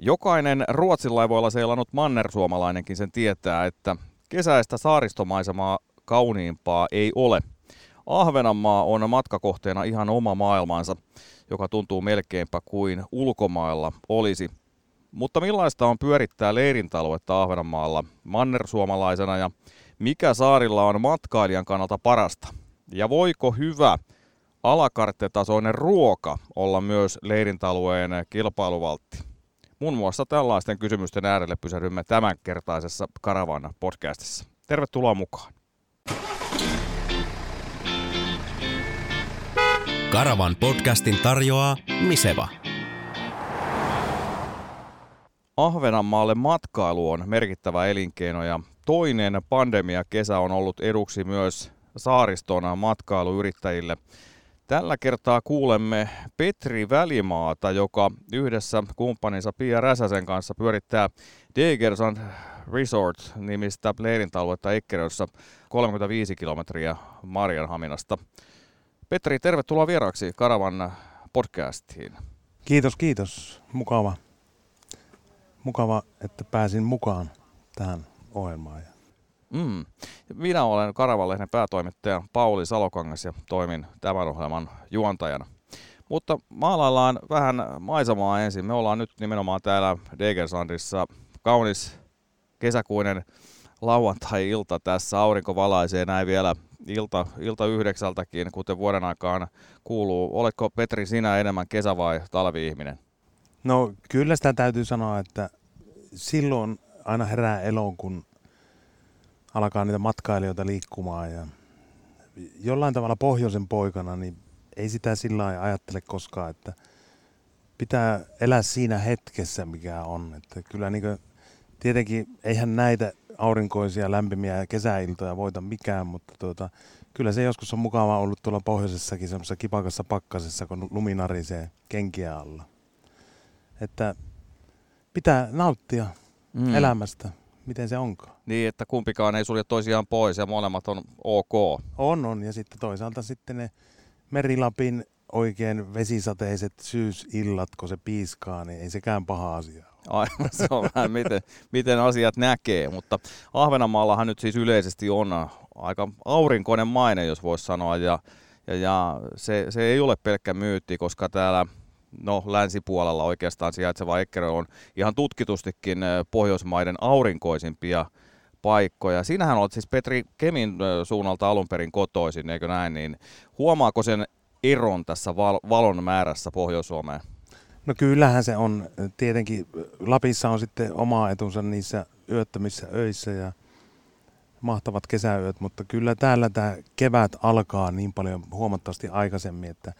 Jokainen Ruotsin laivoilla seilannut mannersuomalainenkin sen tietää, että kesäistä saaristomaisemaa kauniimpaa ei ole. Ahvenanmaa on matkakohteena ihan oma maailmansa, joka tuntuu melkeinpä kuin ulkomailla olisi. Mutta millaista on pyörittää leirintaluetta Ahvenanmaalla mannersuomalaisena ja mikä saarilla on matkailijan kannalta parasta? Ja voiko hyvä alakarttetasoinen ruoka olla myös leirintalueen kilpailuvaltti? Muun muassa tällaisten kysymysten äärelle pysähdymme tämänkertaisessa Karavana podcastissa. Tervetuloa mukaan. Karavan podcastin tarjoaa Miseva. Ahvenanmaalle matkailu on merkittävä elinkeino ja toinen pandemia kesä on ollut eduksi myös saaristona matkailuyrittäjille. Tällä kertaa kuulemme Petri Välimaata, joka yhdessä kumppaninsa Pia Räsäsen kanssa pyörittää Degersand Resort-nimistä leirintaluetta Ekkerössä 35 kilometriä Marjanhaminasta. Petri, tervetuloa vieraaksi Karavan podcastiin. Kiitos, kiitos. Mukava, mukava että pääsin mukaan tähän ohjelmaan. Mm. Minä olen Karavalehden päätoimittaja Pauli Salokangas ja toimin tämän ohjelman juontajana. Mutta maalaillaan vähän maisemaa ensin. Me ollaan nyt nimenomaan täällä Degersandissa. Kaunis kesäkuinen lauantai-ilta tässä. Aurinko valaisee näin vielä ilta, ilta yhdeksältäkin, kuten vuoden aikaan kuuluu. Oletko Petri sinä enemmän kesä- vai talvi-ihminen? No kyllä sitä täytyy sanoa, että silloin aina herää eloon, kun alkaa niitä matkailijoita liikkumaan ja jollain tavalla pohjoisen poikana, niin ei sitä sillä lailla ajattele koskaan, että pitää elää siinä hetkessä, mikä on. Että kyllä niin kuin, tietenkin eihän näitä aurinkoisia, lämpimiä kesäiltoja voita mikään, mutta tuota, kyllä se joskus on mukava ollut tuolla pohjoisessakin semmoisessa kipakassa pakkasessa, kun lumi narisee kenkiä alla. Että pitää nauttia mm. elämästä miten se onkaan. Niin, että kumpikaan ei sulje toisiaan pois ja molemmat on ok. On, on. Ja sitten toisaalta sitten ne Merilapin oikein vesisateiset syysillat, kun se piiskaa, niin ei sekään paha asia Aivan, se on vähän miten, miten asiat näkee, mutta Ahvenanmaallahan nyt siis yleisesti on aika aurinkoinen maine, jos voisi sanoa, ja, ja, ja se, se ei ole pelkkä myytti, koska täällä no, länsipuolella oikeastaan sijaitseva Ekkerö on ihan tutkitustikin Pohjoismaiden aurinkoisimpia paikkoja. Sinähän olet siis Petri Kemin suunnalta alun perin kotoisin, eikö näin, niin huomaako sen eron tässä val- valon määrässä Pohjois-Suomeen? No kyllähän se on. Tietenkin Lapissa on sitten oma etunsa niissä yöttömissä öissä ja mahtavat kesäyöt, mutta kyllä täällä tämä kevät alkaa niin paljon huomattavasti aikaisemmin, että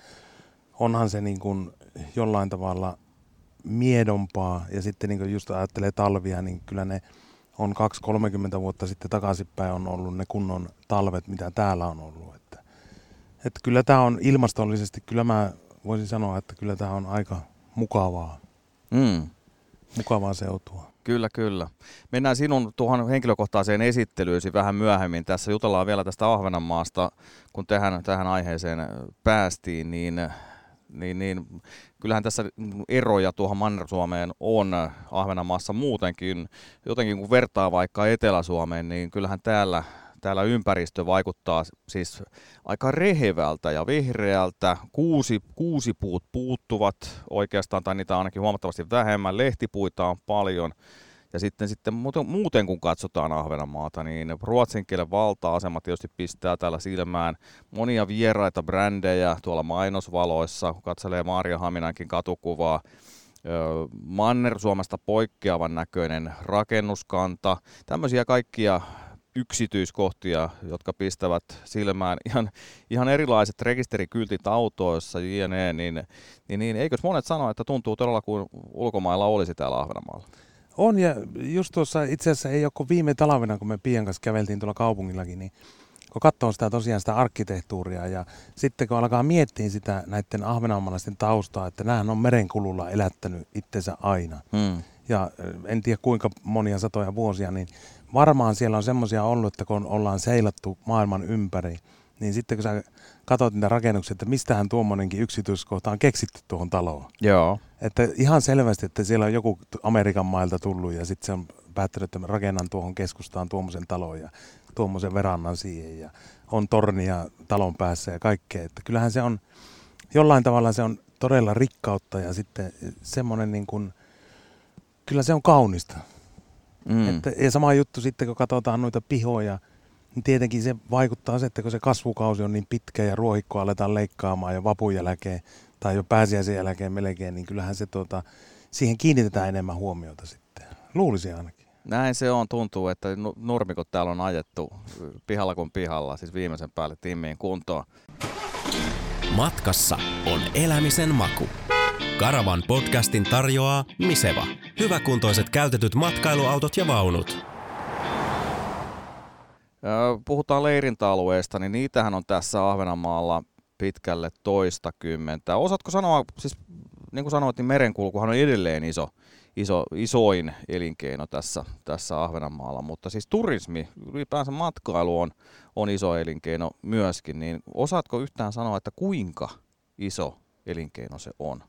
onhan se niin kuin jollain tavalla miedompaa ja sitten niin just ajattelee talvia, niin kyllä ne on 2-30 vuotta sitten takaisinpäin on ollut ne kunnon talvet, mitä täällä on ollut. Että, että kyllä tämä on ilmastollisesti, kyllä mä voisin sanoa, että kyllä tämä on aika mukavaa. Mm. Mukavaa seutua. Kyllä, kyllä. Mennään sinun tuohon henkilökohtaiseen esittelyysi vähän myöhemmin. Tässä jutellaan vielä tästä Ahvenanmaasta, kun tähän, tähän aiheeseen päästiin, niin niin, niin kyllähän tässä eroja tuohon Manner-Suomeen on Ahvenanmaassa muutenkin. Jotenkin kun vertaa vaikka Etelä-Suomeen, niin kyllähän täällä, täällä ympäristö vaikuttaa siis aika rehevältä ja vihreältä. Kuusi, kuusi puut puuttuvat oikeastaan, tai niitä on ainakin huomattavasti vähemmän. Lehtipuita on paljon. Ja sitten, sitten muuten kun katsotaan Ahvenanmaata, niin ruotsin kielen valta-asema tietysti pistää täällä silmään monia vieraita brändejä tuolla mainosvaloissa, kun katselee Maria Haminankin katukuvaa. Manner-Suomesta poikkeavan näköinen rakennuskanta. Tämmöisiä kaikkia yksityiskohtia, jotka pistävät silmään ihan, ihan erilaiset rekisterikyltit autoissa, jne, niin, niin, niin eikös monet sano, että tuntuu todella kuin ulkomailla olisi täällä Ahvenanmaalla? On ja just tuossa itse asiassa ei ole kuin viime talvena, kun me Pian kanssa käveltiin tuolla kaupungillakin, niin kun katsoo sitä tosiaan sitä arkkitehtuuria ja sitten kun alkaa miettiä sitä näiden ahvenanmaalaisten taustaa, että nämähän on merenkululla elättänyt itsensä aina. Hmm. Ja en tiedä kuinka monia satoja vuosia, niin varmaan siellä on semmoisia ollut, että kun ollaan seilattu maailman ympäri, niin sitten kun sä katsot niitä rakennuksia, että mistähän tuommoinenkin yksityiskohta on keksitty tuohon taloon. Joo. Että ihan selvästi, että siellä on joku Amerikan mailta tullut ja sitten se on päättänyt, että rakennan tuohon keskustaan tuommoisen talon ja tuommoisen verannan siihen ja on tornia talon päässä ja kaikkea. Että kyllähän se on, jollain tavalla se on todella rikkautta ja sitten semmoinen niin kuin, kyllä se on kaunista. Mm. Että, ja sama juttu sitten, kun katsotaan noita pihoja, tietenkin se vaikuttaa se, että kun se kasvukausi on niin pitkä ja ruohikko aletaan leikkaamaan ja vapun jälkeen tai jo pääsiäisen jälkeen melkein, niin kyllähän se tuota, siihen kiinnitetään enemmän huomiota sitten. Luulisin ainakin. Näin se on, tuntuu, että nurmikot täällä on ajettu pihalla kuin pihalla, siis viimeisen päälle timmiin kuntoon. Matkassa on elämisen maku. Karavan podcastin tarjoaa Miseva. Hyväkuntoiset käytetyt matkailuautot ja vaunut. Puhutaan leirintäalueesta, niin niitähän on tässä Ahvenanmaalla pitkälle toista kymmentä. Osaatko sanoa, siis niin kuin sanoit, niin merenkulkuhan on edelleen iso, iso, isoin elinkeino tässä, tässä Ahvenanmaalla, mutta siis turismi, ylipäänsä matkailu on, on iso elinkeino myöskin, niin osaatko yhtään sanoa, että kuinka iso elinkeino se on?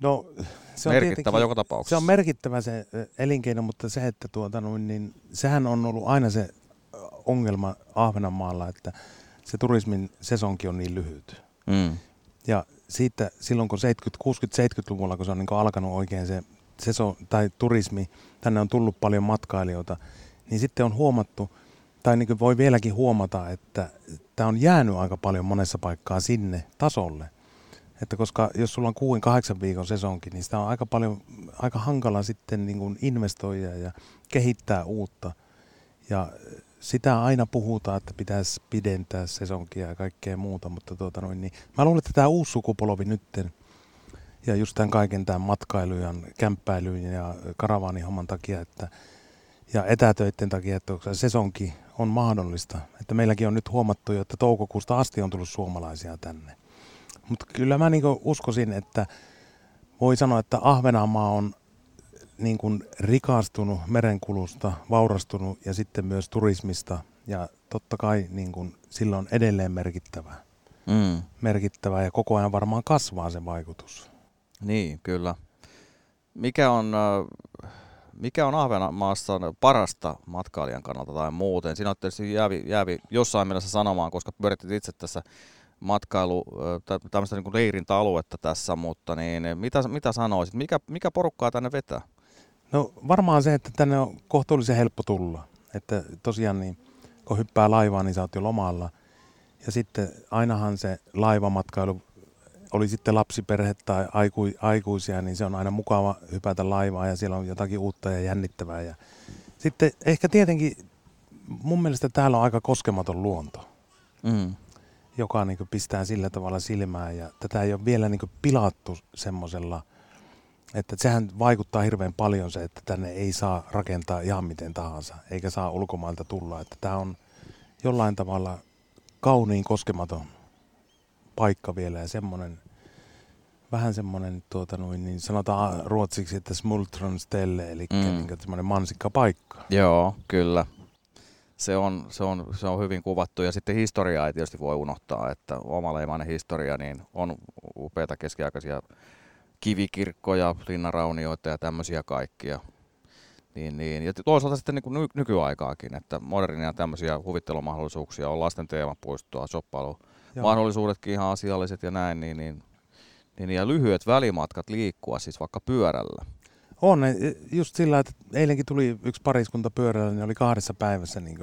No, se on merkittävä joka tapauksessa. Se on merkittävä se elinkeino, mutta se, että tuota, niin, sehän on ollut aina se ongelma Ahvenanmaalla, että se turismin sesonki on niin lyhyt. Mm. Ja siitä silloin kun 70, 60-70-luvulla, kun se on niin alkanut oikein se seso, tai turismi, tänne on tullut paljon matkailijoita, niin sitten on huomattu, tai niin voi vieläkin huomata, että tämä on jäänyt aika paljon monessa paikkaa sinne tasolle. Että koska jos sulla on kuuden kahdeksan viikon sesonkin, niin sitä on aika paljon, aika hankala sitten niin kuin investoida ja kehittää uutta. Ja sitä aina puhutaan, että pitäisi pidentää sesonkia ja kaikkea muuta, mutta tuota noin, niin mä luulen, että tämä uusi sukupolvi nytten ja just tämän kaiken tämän matkailujan, kämppäilyn ja karavaanihomman takia, että ja etätöiden takia, että sesonki on mahdollista. Että meilläkin on nyt huomattu jo, että toukokuusta asti on tullut suomalaisia tänne. Mutta kyllä mä niin uskoisin, että voi sanoa, että Ahvenanmaa on niin kuin rikastunut merenkulusta, vaurastunut ja sitten myös turismista. Ja totta kai niin kuin, sillä on edelleen merkittävä. Mm. merkittävä ja koko ajan varmaan kasvaa se vaikutus. Niin, kyllä. Mikä on, mikä on Ahvenanmaassa parasta matkailijan kannalta tai muuten? Siinä on tietysti jäävi, jäävi jossain mielessä sanomaan, koska pyörittit itse tässä matkailu, tämmöistä niin leirintäaluetta tässä, mutta niin, mitä, mitä sanoisit? Mikä, mikä porukkaa tänne vetää? No varmaan se, että tänne on kohtuullisen helppo tulla. Että tosiaan niin, kun hyppää laivaan, niin sä oot jo lomalla. Ja sitten ainahan se laivamatkailu, oli sitten lapsiperhe tai aiku, aikuisia, niin se on aina mukava hypätä laivaa ja siellä on jotakin uutta ja jännittävää. Ja sitten ehkä tietenkin mun mielestä täällä on aika koskematon luonto, mm. joka niin pistää sillä tavalla silmään ja tätä ei ole vielä niin pilattu semmoisella – että sehän vaikuttaa hirveän paljon se, että tänne ei saa rakentaa ihan miten tahansa, eikä saa ulkomailta tulla. Että tämä on jollain tavalla kauniin koskematon paikka vielä ja semmoinen, vähän semmoinen, tuota noin, niin sanotaan ruotsiksi, että smultron stelle, eli mm. niin semmoinen mansikka paikka. Joo, kyllä. Se on, se, on, se on hyvin kuvattu ja sitten historiaa ei tietysti voi unohtaa, että omaleimainen historia niin on upeita keskiaikaisia kivikirkkoja, linnaraunioita ja tämmöisiä kaikkia. Niin, niin. Ja toisaalta sitten niin kuin ny- nykyaikaakin, että modernia tämmöisiä huvittelumahdollisuuksia on lasten teemapuistoa, mahdollisuudetkin ihan asialliset ja näin, niin, niin, niin, ja lyhyet välimatkat liikkua siis vaikka pyörällä. On, just sillä, että eilenkin tuli yksi pariskunta pyörällä, niin oli kahdessa päivässä niin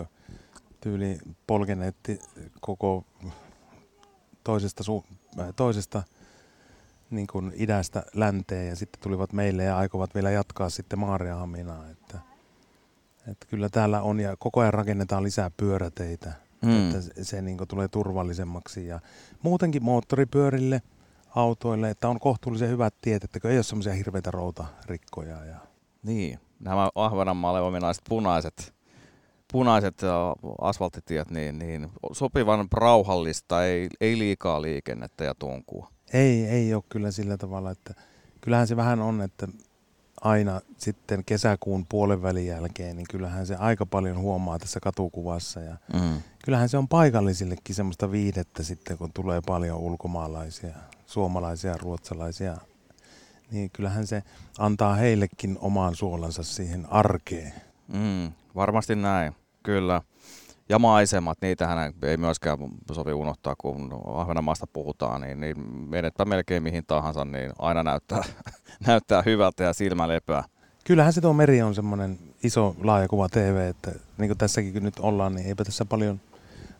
tyyli polkeneetti koko toisesta, su- toisesta niin kuin idästä länteen ja sitten tulivat meille ja aikovat vielä jatkaa sitten Maariahaminaan. Että, että kyllä täällä on ja koko ajan rakennetaan lisää pyöräteitä, mm. että se, se niin kuin tulee turvallisemmaksi ja muutenkin moottoripyörille, autoille, että on kohtuullisen hyvät tiet, että ei ole semmoisia hirveitä routarikkoja. Ja... Niin, nämä Ahvenanmaalle ominaiset punaiset, punaiset asfalttitiet, niin, niin sopivan rauhallista, ei, ei liikaa liikennettä ja tunkua. Ei, ei ole kyllä sillä tavalla, että kyllähän se vähän on, että aina sitten kesäkuun puolen välin jälkeen, niin kyllähän se aika paljon huomaa tässä katukuvassa. Ja Mm. kyllähän se on paikallisillekin semmoista viihdettä sitten, kun tulee paljon ulkomaalaisia, suomalaisia, ruotsalaisia. Niin kyllähän se antaa heillekin oman suolansa siihen arkeen. Mm, varmasti näin, kyllä. Ja maisemat, niitähän ei myöskään sovi unohtaa, kun Ahvenanmaasta puhutaan, niin, niin menetpä melkein mihin tahansa, niin aina näyttää, näyttää hyvältä ja silmä lepää. Kyllähän se tuo meri on semmoinen iso laajakuva TV, että niin kuin tässäkin kun nyt ollaan, niin eipä tässä paljon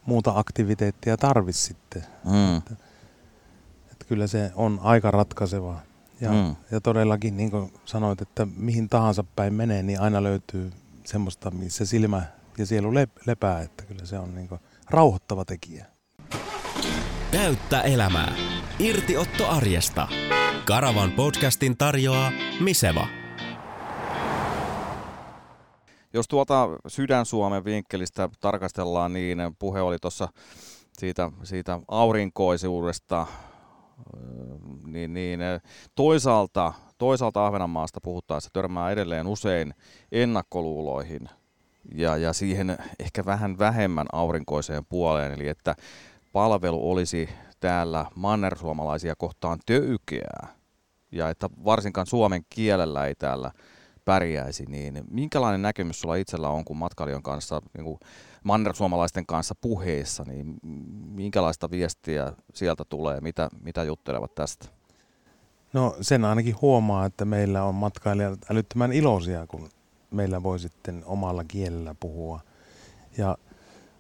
muuta aktiviteettia tarvi sitten. Mm. Että kyllä se on aika ratkaiseva. Ja, mm. ja todellakin, niin kuin sanoit, että mihin tahansa päin menee, niin aina löytyy semmoista, missä silmä ja sielu lep- lepää, että kyllä se on niin kuin rauhoittava tekijä. Täyttä elämää. Irtiotto arjesta. Karavan podcastin tarjoaa Miseva. Jos tuolta Sydän-Suomen vinkkelistä tarkastellaan, niin puhe oli tuossa siitä, siitä aurinkoisuudesta, öö, niin, niin toisaalta, toisaalta Ahvenanmaasta puhuttaessa törmää edelleen usein ennakkoluuloihin ja, ja siihen ehkä vähän vähemmän aurinkoiseen puoleen, eli että palvelu olisi täällä mannersuomalaisia kohtaan töykeää ja että varsinkaan suomen kielellä ei täällä pärjäisi, niin minkälainen näkemys sulla itsellä on, kun matkailijan kanssa, niin kuin mannersuomalaisten kanssa puheissa, niin minkälaista viestiä sieltä tulee, mitä, mitä juttelevat tästä? No sen ainakin huomaa, että meillä on matkailijat älyttömän iloisia, kun meillä voi sitten omalla kielellä puhua. Ja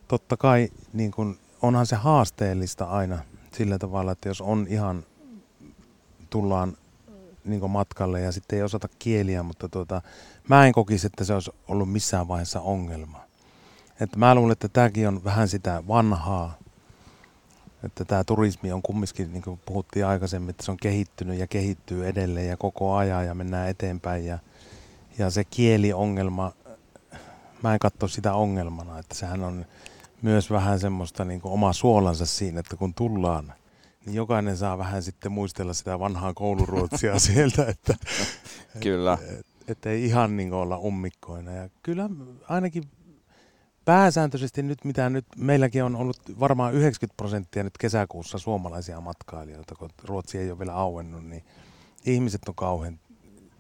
totta kai niin kun, onhan se haasteellista aina sillä tavalla, että jos on ihan, tullaan niin matkalle ja sitten ei osata kieliä, mutta tuota, mä en kokisi, että se olisi ollut missään vaiheessa ongelma. Että mä luulen, että tämäkin on vähän sitä vanhaa, että tämä turismi on kumminkin, niin kuin puhuttiin aikaisemmin, että se on kehittynyt ja kehittyy edelleen ja koko ajan ja mennään eteenpäin. Ja, ja se kieliongelma, mä en katso sitä ongelmana, että sehän on myös vähän semmoista niin kuin oma suolansa siinä, että kun tullaan, niin jokainen saa vähän sitten muistella sitä vanhaa kouluruotsia sieltä, että, Kyllä. että ei ihan niin kuin olla ummikkoina. Ja kyllä ainakin pääsääntöisesti nyt, mitä nyt, meilläkin on ollut varmaan 90 prosenttia nyt kesäkuussa suomalaisia matkailijoita, kun Ruotsi ei ole vielä auennut, niin ihmiset on kauhean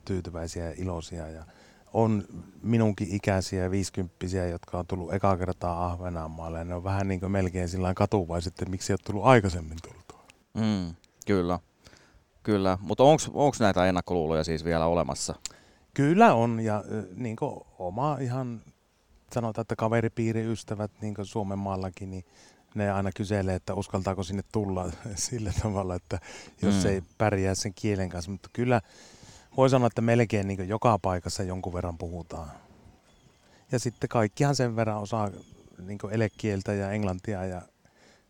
tyytyväisiä ja iloisia ja on minunkin ikäisiä viisikymppisiä, jotka on tullut eka kertaa Ahvenanmaalle ne on vähän niin kuin melkein sillä katuvaiset, että miksi ei ole tullut aikaisemmin tultua. Mm, kyllä, kyllä. Mutta onko näitä ennakkoluuloja siis vielä olemassa? Kyllä on ja niin oma ihan sanotaan, että kaveripiiri, ystävät niin Suomen maallakin, niin ne aina kyselee, että uskaltaako sinne tulla sillä tavalla, että jos mm. ei pärjää sen kielen kanssa. Mutta kyllä voi sanoa, että melkein niin joka paikassa jonkun verran puhutaan. Ja sitten kaikkihan sen verran osaa niin elekieltä ja englantia ja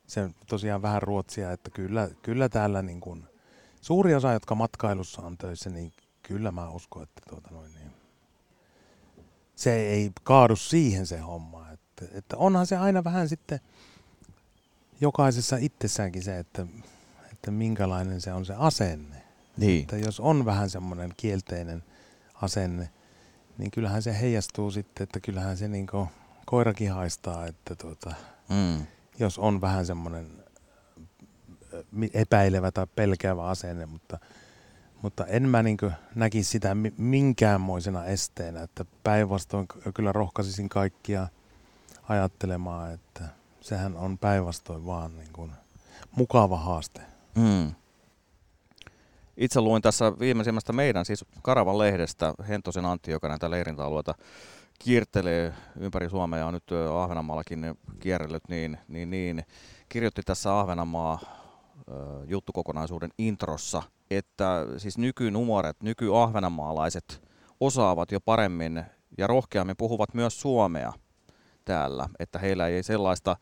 sen tosiaan vähän ruotsia, että kyllä, kyllä täällä niin kuin, suuri osa, jotka matkailussa on töissä, niin kyllä mä uskon, että tuota noin, niin se ei kaadu siihen se homma. Että, että onhan se aina vähän sitten jokaisessa itsessäänkin se, että, että minkälainen se on se asenne. Niin. Että jos on vähän semmoinen kielteinen asenne, niin kyllähän se heijastuu sitten, että kyllähän se niin koirakin haistaa, että tuota, mm. jos on vähän semmoinen epäilevä tai pelkäävä asenne, mutta mutta en mä niin näkisi sitä minkäänmoisena esteenä, että päinvastoin kyllä rohkaisisin kaikkia ajattelemaan, että sehän on päinvastoin vaan niin kuin mukava haaste. Mm. Itse luin tässä viimeisimmästä meidän, siis Karavan lehdestä, Hentosen Antti, joka näitä leirintäalueita kiertelee ympäri Suomea ja on nyt Ahvenanmaallakin kierrellyt, niin, niin, niin kirjoitti tässä Ahvenanmaa juttukokonaisuuden introssa, että siis nykynuoret, nykyahvenanmaalaiset osaavat jo paremmin ja rohkeammin puhuvat myös suomea täällä, että heillä ei sellaista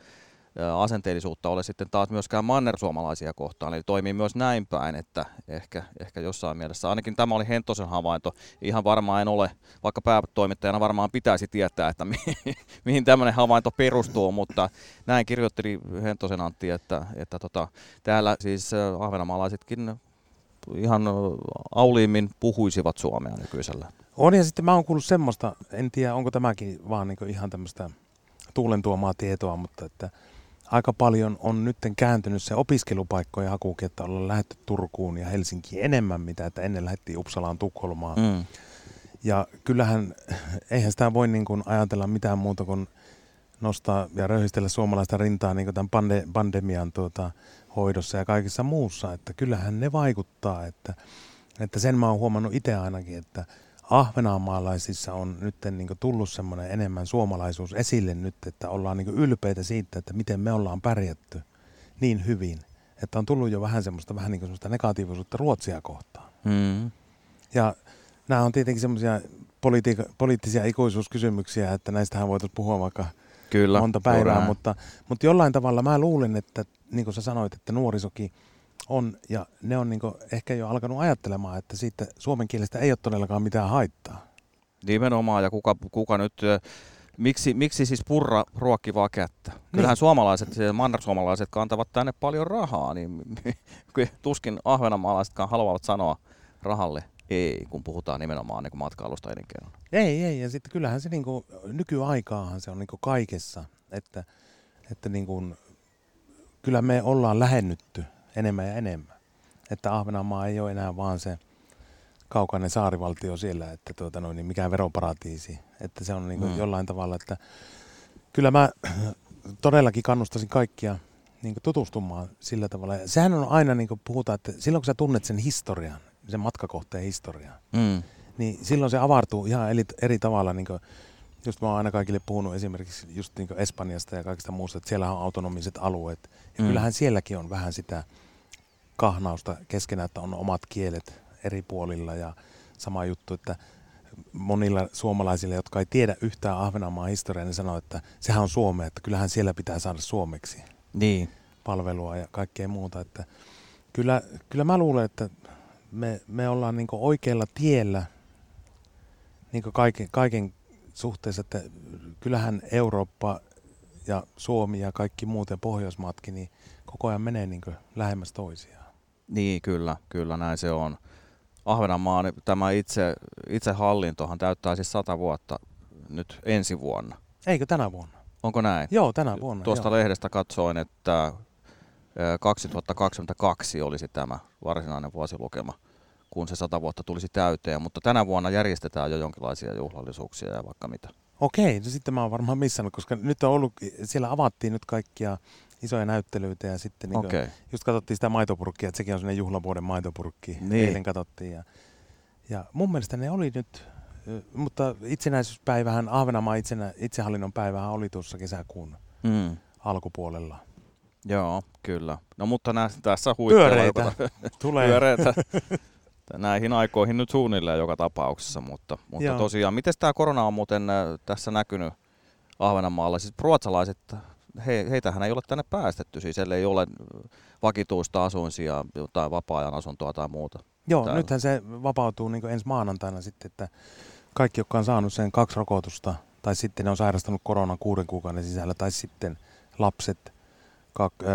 asenteellisuutta ole sitten taas myöskään mannersuomalaisia kohtaan, eli toimii myös näin päin, että ehkä, ehkä jossain mielessä, ainakin tämä oli Hentosen havainto, ihan varmaan en ole, vaikka päätoimittajana varmaan pitäisi tietää, että mi- mihin tämmöinen havainto perustuu, mutta näin kirjoitteli Hentosen Antti, että, että tota, täällä siis ahvenanmaalaisetkin ihan auliimmin puhuisivat suomea nykyisellä. On ja sitten mä oon kuullut semmoista, en tiedä onko tämäkin vaan niin ihan tämmöistä tuulen tuomaa tietoa, mutta että aika paljon on nyt kääntynyt se opiskelupaikkojen hakukin, että ollaan lähdetty Turkuun ja Helsinkiin enemmän, mitä että ennen lähdettiin Uppsalaan Tukholmaan. Mm. Ja kyllähän, eihän sitä voi niin kuin ajatella mitään muuta kuin nostaa ja röyhistellä suomalaista rintaa niin kuin tämän pande- pandemian tuota, hoidossa ja kaikissa muussa, että kyllähän ne vaikuttaa, että, että sen mä oon huomannut itse ainakin, että ahvenanmaalaisissa on nyt niin tullut semmoinen enemmän suomalaisuus esille nyt, että ollaan niin ylpeitä siitä, että miten me ollaan pärjätty niin hyvin, että on tullut jo vähän semmoista, vähän niin semmoista negatiivisuutta Ruotsia kohtaan. Mm. Ja nämä on tietenkin semmoisia poliittisia ikuisuuskysymyksiä, että näistähän voitaisiin puhua vaikka Kyllä, monta päivää, mutta, mutta jollain tavalla mä luulen, että niin kuin sä sanoit, että nuorisokin on, ja ne on niin ehkä jo alkanut ajattelemaan, että siitä suomen kielestä ei ole todellakaan mitään haittaa. Nimenomaan, ja kuka, kuka nyt, miksi, miksi siis purra ruokkivaa kättä? Kyllähän niin. suomalaiset, mannersuomalaiset kantavat tänne paljon rahaa, niin tuskin ahvenanmaalaisetkaan haluavat sanoa rahalle ei, kun puhutaan nimenomaan niin matkailusta elinkeinona. Ei, ei, ja sitten kyllähän se niin kuin, nykyaikaahan se on niin kaikessa, että, että niin kuin, kyllä me ollaan lähennytty enemmän ja enemmän. Että Ahvenanmaa ei ole enää vaan se kaukainen saarivaltio siellä, että tuota noin, niin mikään veroparatiisi. Että se on niin mm. jollain tavalla, että kyllä mä todellakin kannustasin kaikkia niin tutustumaan sillä tavalla. Ja sehän on aina, niin kuin puhutaan, että silloin kun sä tunnet sen historian, sen matkakohteen historian, mm. niin silloin se avartuu ihan eri, eri tavalla. Niin kuin, just mä oon aina kaikille puhunut esimerkiksi just niin Espanjasta ja kaikista muusta, että siellä on autonomiset alueet. Ja mm. kyllähän sielläkin on vähän sitä kahnausta keskenään, että on omat kielet eri puolilla ja sama juttu, että monilla suomalaisilla, jotka ei tiedä yhtään Ahvenanmaan historiaa, niin sanoo, että sehän on Suomea, että kyllähän siellä pitää saada suomeksi niin. palvelua ja kaikkea muuta. Että kyllä, kyllä mä luulen, että me, me ollaan niin oikealla tiellä niin kaiken, kaiken suhteessa, että kyllähän Eurooppa ja Suomi ja kaikki muut ja Pohjoismaatkin, niin koko ajan menee niin lähemmäs toisiaan. Niin, kyllä, kyllä näin se on. Ahvenanmaan tämä itse, itsehallintohan täyttää siis sata vuotta nyt ensi vuonna. Eikö tänä vuonna? Onko näin? Joo, tänä vuonna. Tuosta joo. lehdestä katsoin, että 2022 olisi tämä varsinainen vuosilukema, kun se sata vuotta tulisi täyteen, mutta tänä vuonna järjestetään jo jonkinlaisia juhlallisuuksia ja vaikka mitä. Okei, no sitten mä oon varmaan missannut, koska nyt on ollut, siellä avattiin nyt kaikkia isoja näyttelyitä ja sitten niin okay. just katsottiin sitä maitopurkkia, että sekin on sellainen juhlavuoden maitopurkki. Niin. Eilen katsottiin ja, ja mun mielestä ne oli nyt, mutta itsenäisyyspäivähän, Ahvenanmaan itsenä, itsehallinnon päivähän oli tuossa kesäkuun mm. alkupuolella. Joo, kyllä. No mutta nää, tässä huitteilla Pyöreitä. Tulee. Pyöreitä. Näihin aikoihin nyt suunnilleen joka tapauksessa, mutta, mutta tosiaan, miten tämä korona on muuten tässä näkynyt Ahvenanmaalla? Siis ruotsalaiset he, heitähän ei ole tänne päästetty, siis ellei ole vakituista asuinsia, tai vapaa-ajan asuntoa tai muuta. Joo, täällä. nythän se vapautuu niin ensi maanantaina sitten, että kaikki, jotka on saanut sen kaksi rokotusta, tai sitten ne on sairastanut koronan kuuden kuukauden sisällä, tai sitten lapset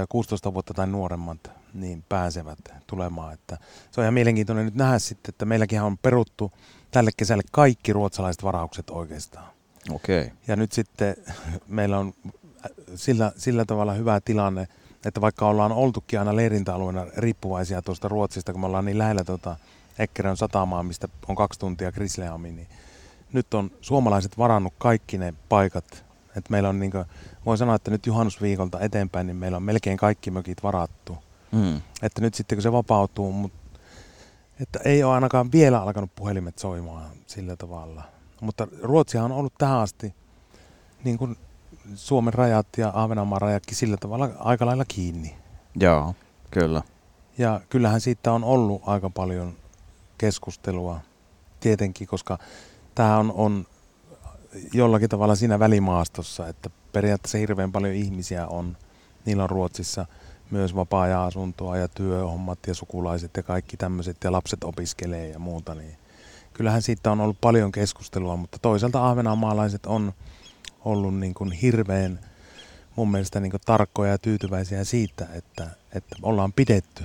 16 vuotta tai nuoremmat, niin pääsevät tulemaan. Että se on ihan mielenkiintoinen nyt nähdä sitten, että meilläkin on peruttu tälle kesälle kaikki ruotsalaiset varaukset oikeastaan. Okei. Okay. Ja nyt sitten meillä on sillä, sillä tavalla hyvä tilanne, että vaikka ollaan oltukin aina leirintäalueena riippuvaisia tuosta Ruotsista, kun me ollaan niin lähellä tuota Eckerön satamaa, mistä on kaksi tuntia Grisleamiin, niin nyt on suomalaiset varannut kaikki ne paikat. että meillä on niin kuin, voin sanoa, että nyt juhannusviikolta eteenpäin, niin meillä on melkein kaikki mökit varattu. Mm. Että nyt sitten kun se vapautuu, mutta että ei ole ainakaan vielä alkanut puhelimet soimaan sillä tavalla. Mutta Ruotsihan on ollut tähän asti niin kuin Suomen rajat ja Ahvenanmaan rajatkin sillä tavalla aika lailla kiinni. Joo, kyllä. Ja kyllähän siitä on ollut aika paljon keskustelua tietenkin, koska tämä on, on jollakin tavalla siinä välimaastossa, että periaatteessa hirveän paljon ihmisiä on, niillä on Ruotsissa myös vapaa-ajan-asuntoa ja työhommat ja sukulaiset ja kaikki tämmöiset ja lapset opiskelee ja muuta, niin kyllähän siitä on ollut paljon keskustelua, mutta toisaalta ahvenanmaalaiset on ollut niin kuin hirveän mun mielestä niin kuin tarkkoja ja tyytyväisiä siitä, että, että ollaan pidetty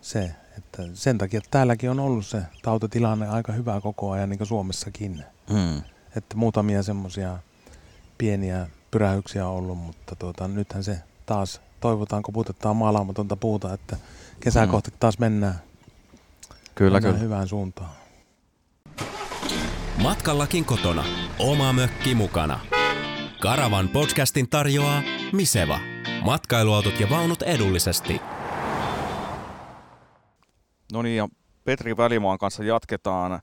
se, Että sen takia että täälläkin on ollut se tautitilanne aika hyvä koko ajan, niin kuin Suomessakin. Mm. Että muutamia semmoisia pieniä pyrähyksiä on ollut, mutta tuota, nythän se taas toivotaan, kun puutetaan maalaamatonta puuta, että kesää Mm. kohti taas mennään, Kyllä, mennään kyllä. hyvään suuntaan. Matkallakin kotona. Oma mökki mukana. Karavan podcastin tarjoaa Miseva. Matkailuautot ja vaunut edullisesti. No niin, ja Petri Välimaan kanssa jatketaan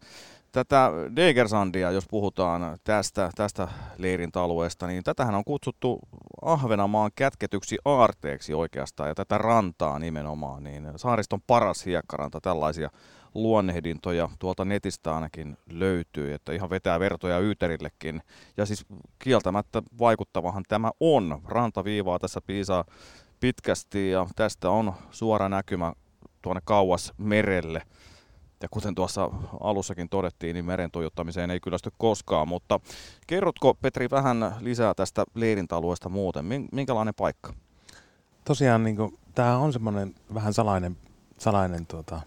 tätä Degersandia, jos puhutaan tästä, tästä leirintäalueesta, niin tätähän on kutsuttu Ahvenanmaan kätketyksi aarteeksi oikeastaan, ja tätä rantaa nimenomaan, niin saariston paras hiekkaranta, tällaisia luonnehdintoja tuolta netistä ainakin löytyy, että ihan vetää vertoja Yyterillekin. Ja siis kieltämättä vaikuttavahan tämä on. Rantaviivaa tässä piisaa pitkästi ja tästä on suora näkymä tuonne kauas merelle. Ja kuten tuossa alussakin todettiin, niin meren tuijottamiseen ei kyllästy koskaan, mutta kerrotko Petri vähän lisää tästä leirintäalueesta muuten? Min- Minkälainen paikka? Tosiaan niin tämä on semmoinen vähän salainen, salainen tuota,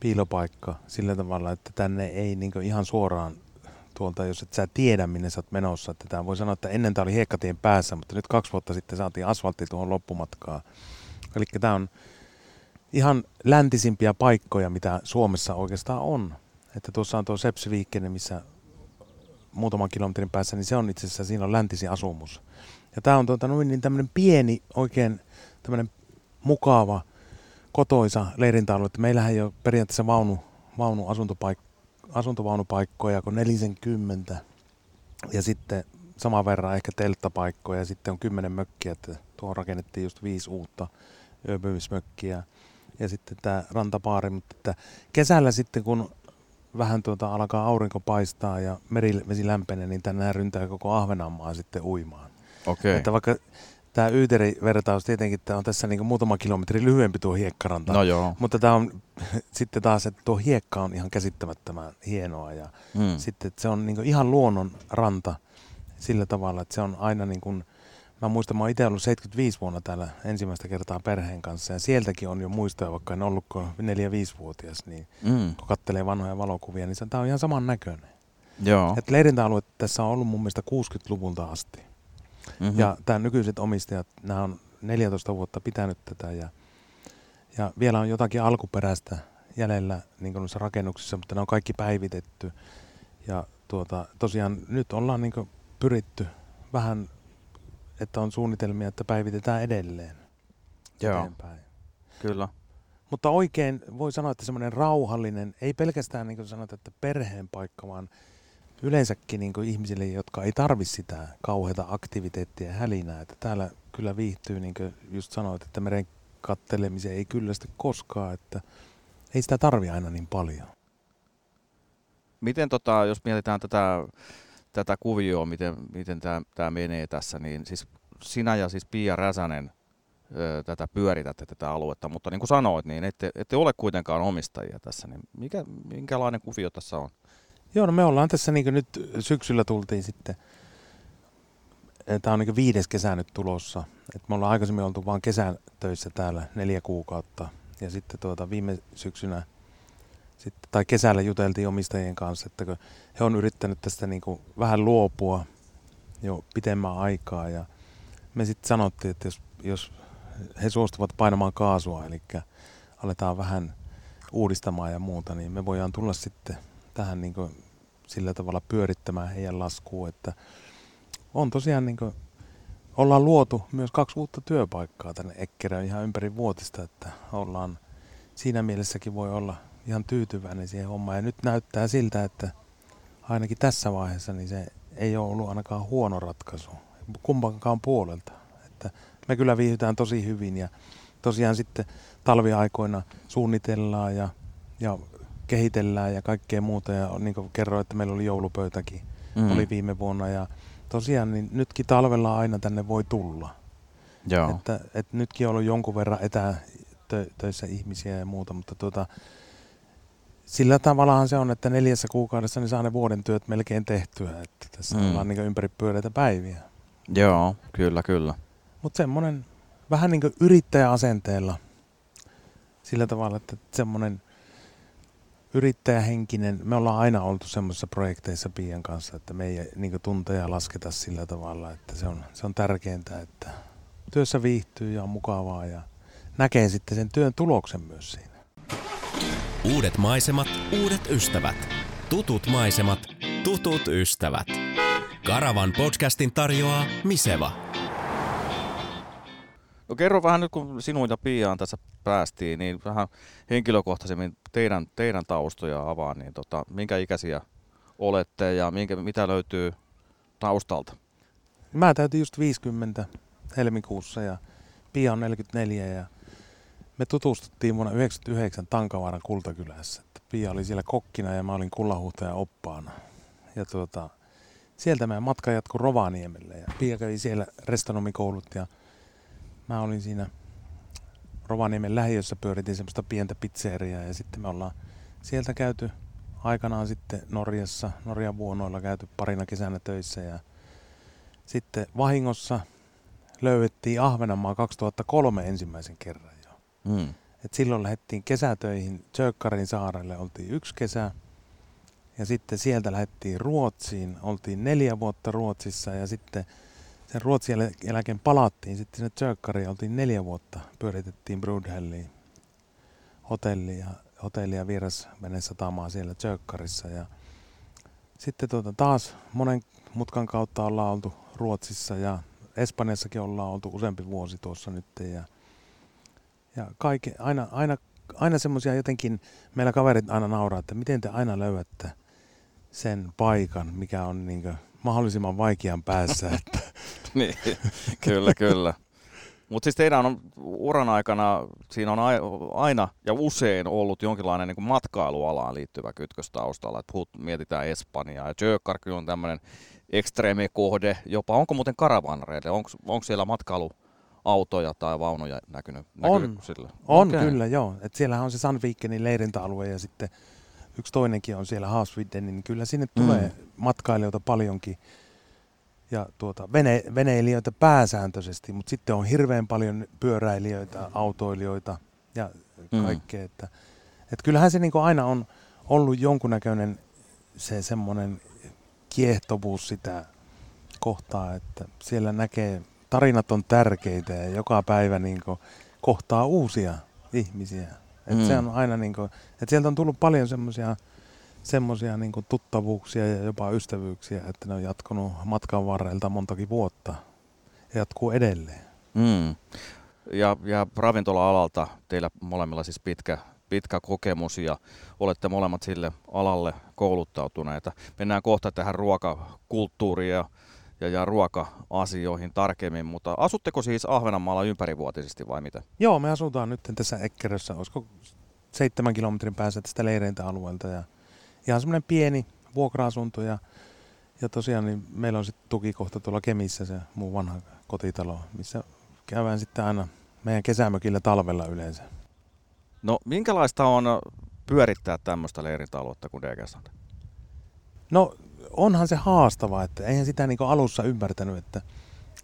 piilopaikka sillä tavalla, että tänne ei niin ihan suoraan tuolta, jos et sä tiedä minne sä oot menossa. Että tämä voi sanoa, että ennen tämä oli hiekkatien päässä, mutta nyt kaksi vuotta sitten saatiin asfaltti tuohon loppumatkaan. Eli tämä on ihan läntisimpiä paikkoja, mitä Suomessa oikeastaan on. Että tuossa on tuo Sepsiviikkene, missä muutaman kilometrin päässä, niin se on itse asiassa, siinä on läntisin asumus. Ja tämä on tuota, noin niin tämmöinen pieni, oikein tämmöinen mukava, kotoisa leirintäalue. Että meillähän ei ole periaatteessa vaunu, vaunu asuntopaik- asuntovaunupaikkoja kuin 40 ja sitten saman verran ehkä telttapaikkoja ja sitten on kymmenen mökkiä, että tuohon rakennettiin just viisi uutta yöpymismökkiä ja sitten tämä rantapaari, mutta että kesällä sitten kun vähän tuota alkaa aurinko paistaa ja merivesi lämpenee, niin tänään ryntää koko Ahvenanmaa sitten uimaan. Okei. Että vaikka tämä Yyteri-vertaus tietenkin tää on tässä niinku muutama kilometri lyhyempi tuo hiekkaranta, No joo. mutta tämä on sitten taas, että tuo hiekka on ihan käsittämättömän hienoa ja Mm. sitten että se on niinku ihan luonnon ranta sillä tavalla, että se on aina niin kuin, mä muistan, mä oon itse ollut 75 vuonna täällä ensimmäistä kertaa perheen kanssa ja sieltäkin on jo muistoja, vaikka en ollut kuin 4-5-vuotias, niin Mm. kun kattelee vanhoja valokuvia, niin se tämä on ihan saman näköinen. Joo. Et leirintäalue tässä on ollut mun mielestä 60-luvulta asti. Mm-hmm. Ja tämä nykyiset omistajat, nämä on 14 vuotta pitänyt tätä ja, ja vielä on jotakin alkuperäistä jäljellä niin noissa rakennuksissa, mutta ne on kaikki päivitetty. Ja tuota, tosiaan nyt ollaan niin pyritty vähän, että on suunnitelmia, että päivitetään edelleen Joo, eteenpäin. kyllä. Mutta oikein voi sanoa, että semmoinen rauhallinen, ei pelkästään niin kuin sanot, että perheen paikka, vaan yleensäkin niin ihmisille, jotka ei tarvi sitä kauheata aktiviteettia ja hälinää. Että täällä kyllä viihtyy, niin kuin just sanoit, että meren kattelemiseen ei kyllästy koskaan, että ei sitä tarvi aina niin paljon. Miten tota, jos mietitään tätä, tätä kuvioa, miten, miten tämä menee tässä, niin siis sinä ja siis Pia Räsänen ö, tätä pyöritätte tätä aluetta, mutta niin kuin sanoit, niin ette, ette ole kuitenkaan omistajia tässä, niin mikä, minkälainen kuvio tässä on? Joo, no me ollaan tässä niin nyt syksyllä tultiin sitten, tämä on niin viides kesä nyt tulossa. Et me ollaan aikaisemmin oltu vain kesän töissä täällä neljä kuukautta. Ja sitten tuota viime syksynä sitten, tai kesällä juteltiin omistajien kanssa, että kun he on yrittänyt tästä niin kuin vähän luopua jo pitemmän aikaa. Ja me sitten sanottiin, että jos, jos he suostuvat painamaan kaasua, eli aletaan vähän uudistamaan ja muuta, niin me voidaan tulla sitten tähän niin kuin sillä tavalla pyörittämään heidän laskuun, että on tosiaan niin kuin, ollaan luotu myös kaksi uutta työpaikkaa tänne Ekkerään ihan ympäri vuotista, että ollaan siinä mielessäkin voi olla ihan tyytyväinen siihen hommaan. Ja nyt näyttää siltä, että ainakin tässä vaiheessa niin se ei ole ollut ainakaan huono ratkaisu kumpankaan puolelta. Että me kyllä viihdytään tosi hyvin ja tosiaan sitten talviaikoina suunnitellaan ja, ja kehitellään ja kaikkea muuta. Ja niin kuin kerroin, että meillä oli joulupöytäkin, mm. oli viime vuonna. Ja tosiaan niin nytkin talvella aina tänne voi tulla. Joo. Että, että nytkin on ollut jonkun verran etätöissä ihmisiä ja muuta, mutta tuota, sillä tavallahan se on, että neljässä kuukaudessa niin saa ne vuoden työt melkein tehtyä. Että tässä mm. ollaan niin ympäri pyöreitä päiviä. Joo, kyllä, kyllä. Mutta semmoinen vähän niin kuin yrittäjäasenteella sillä tavalla, että semmoinen yrittäjähenkinen, me ollaan aina oltu semmoisissa projekteissa Pian kanssa, että me ei niin tunteja lasketa sillä tavalla, että se on, se on tärkeintä, että työssä viihtyy ja on mukavaa ja näkee sitten sen työn tuloksen myös siinä. Uudet maisemat, uudet ystävät. Tutut maisemat, tutut ystävät. Karavan podcastin tarjoaa Miseva. No kerro vähän nyt, kun sinun ja Piaan tässä päästiin, niin vähän henkilökohtaisemmin teidän, teidän taustoja avaa, niin tota, minkä ikäisiä olette ja minkä, mitä löytyy taustalta? Mä täytin just 50 helmikuussa ja Pia on 44 ja me tutustuttiin vuonna 1999 Tankavaaran Kultakylässä. Pia oli siellä kokkina ja mä olin kullahuhtajan oppaana. Ja tuota, sieltä meidän matka jatkui Rovaniemelle ja Pia kävi siellä restonomikoulut ja mä olin siinä Rovaniemen lähiössä pyöritin semmoista pientä pizzeriaa ja sitten me ollaan sieltä käyty aikanaan sitten Norjassa, Norjan vuonoilla käyty parina kesänä töissä ja sitten vahingossa löydettiin Ahvenanmaa 2003 ensimmäisen kerran. Mm. Et silloin lähdettiin kesätöihin Tjökkarin saarelle, oltiin yksi kesä. Ja sitten sieltä lähdettiin Ruotsiin, oltiin neljä vuotta Ruotsissa ja sitten sen Ruotsin jälkeen palattiin sitten sinne Tjökkariin, oltiin neljä vuotta, pyöritettiin Broodhelliin hotelli ja, hotelli ja satamaa siellä Tjökkarissa ja sitten tuota, taas monen mutkan kautta ollaan oltu Ruotsissa ja Espanjassakin ollaan oltu useampi vuosi tuossa nyt ja, ja kaikki, aina, aina, aina semmoisia jotenkin, meillä kaverit aina nauraa, että miten te aina löydätte sen paikan, mikä on niin mahdollisimman vaikean päässä. Että. niin, kyllä, kyllä. Mutta siis teidän on uran aikana, siinä on aina ja usein ollut jonkinlainen niin matkailualaan liittyvä kytkös taustalla. Että puhut, mietitään Espanjaa ja Jökkarkin on tämmöinen ekstreemi kohde jopa. Onko muuten karavanreille? Onko, onko siellä matkailuautoja tai vaunuja näkynyt? On, sillä? on okay. kyllä joo. Et siellähän on se Sandvikenin leirintäalue ja sitten yksi toinenkin on siellä Haasvidden, niin kyllä sinne mm. tulee matkailijoita paljonkin ja tuota, vene, veneilijöitä pääsääntöisesti, mutta sitten on hirveän paljon pyöräilijöitä, autoilijoita ja mm. kaikkea. Mm. Että, että kyllähän se niin aina on ollut jonkunnäköinen se semmoinen kiehtovuus sitä kohtaa, että siellä näkee, tarinat on tärkeitä ja joka päivä niin kohtaa uusia ihmisiä. Et mm. Se on aina niin kuin, että sieltä on tullut paljon semmoisia semmoisia niin tuttavuuksia ja jopa ystävyyksiä, että ne on jatkunut matkan varrelta montakin vuotta ja jatkuu edelleen. Mm. Ja, ja ravintola-alalta teillä molemmilla siis pitkä, pitkä kokemus ja olette molemmat sille alalle kouluttautuneita. Mennään kohta tähän ruokakulttuuriin ja, ja, ja ruoka-asioihin tarkemmin, mutta asutteko siis Ahvenanmaalla ympärivuotisesti vai mitä? Joo, me asutaan nyt tässä Ekkerössä, olisiko seitsemän kilometrin päässä tästä leireintäalueelta ja ihan semmoinen pieni vuokra-asunto ja, ja tosiaan niin meillä on sitten tukikohta tuolla Kemissä se muu vanha kotitalo, missä käydään sitten aina meidän kesämökillä talvella yleensä. No minkälaista on pyörittää tämmöistä leirintäaluetta kuin DGSAT? No onhan se haastava, että eihän sitä niin alussa ymmärtänyt, että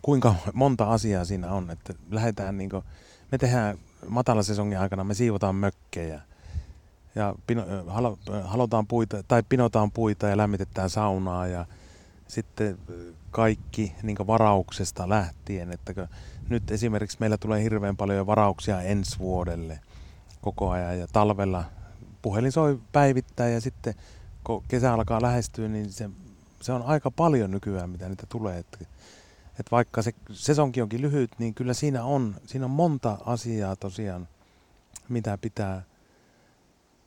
kuinka monta asiaa siinä on. Että lähdetään niin kuin, me tehdään matalasesongin aikana, me siivotaan mökkejä – ja pino, halo, halotaan puita, tai pinotaan puita ja lämmitetään saunaa ja sitten kaikki niin varauksesta lähtien, että nyt esimerkiksi meillä tulee hirveän paljon varauksia ensi vuodelle koko ajan ja talvella puhelin soi päivittäin ja sitten kun kesä alkaa lähestyä, niin se, se on aika paljon nykyään, mitä niitä tulee. Että, että vaikka se sesonkin onkin lyhyt, niin kyllä siinä on, siinä on monta asiaa tosiaan, mitä pitää –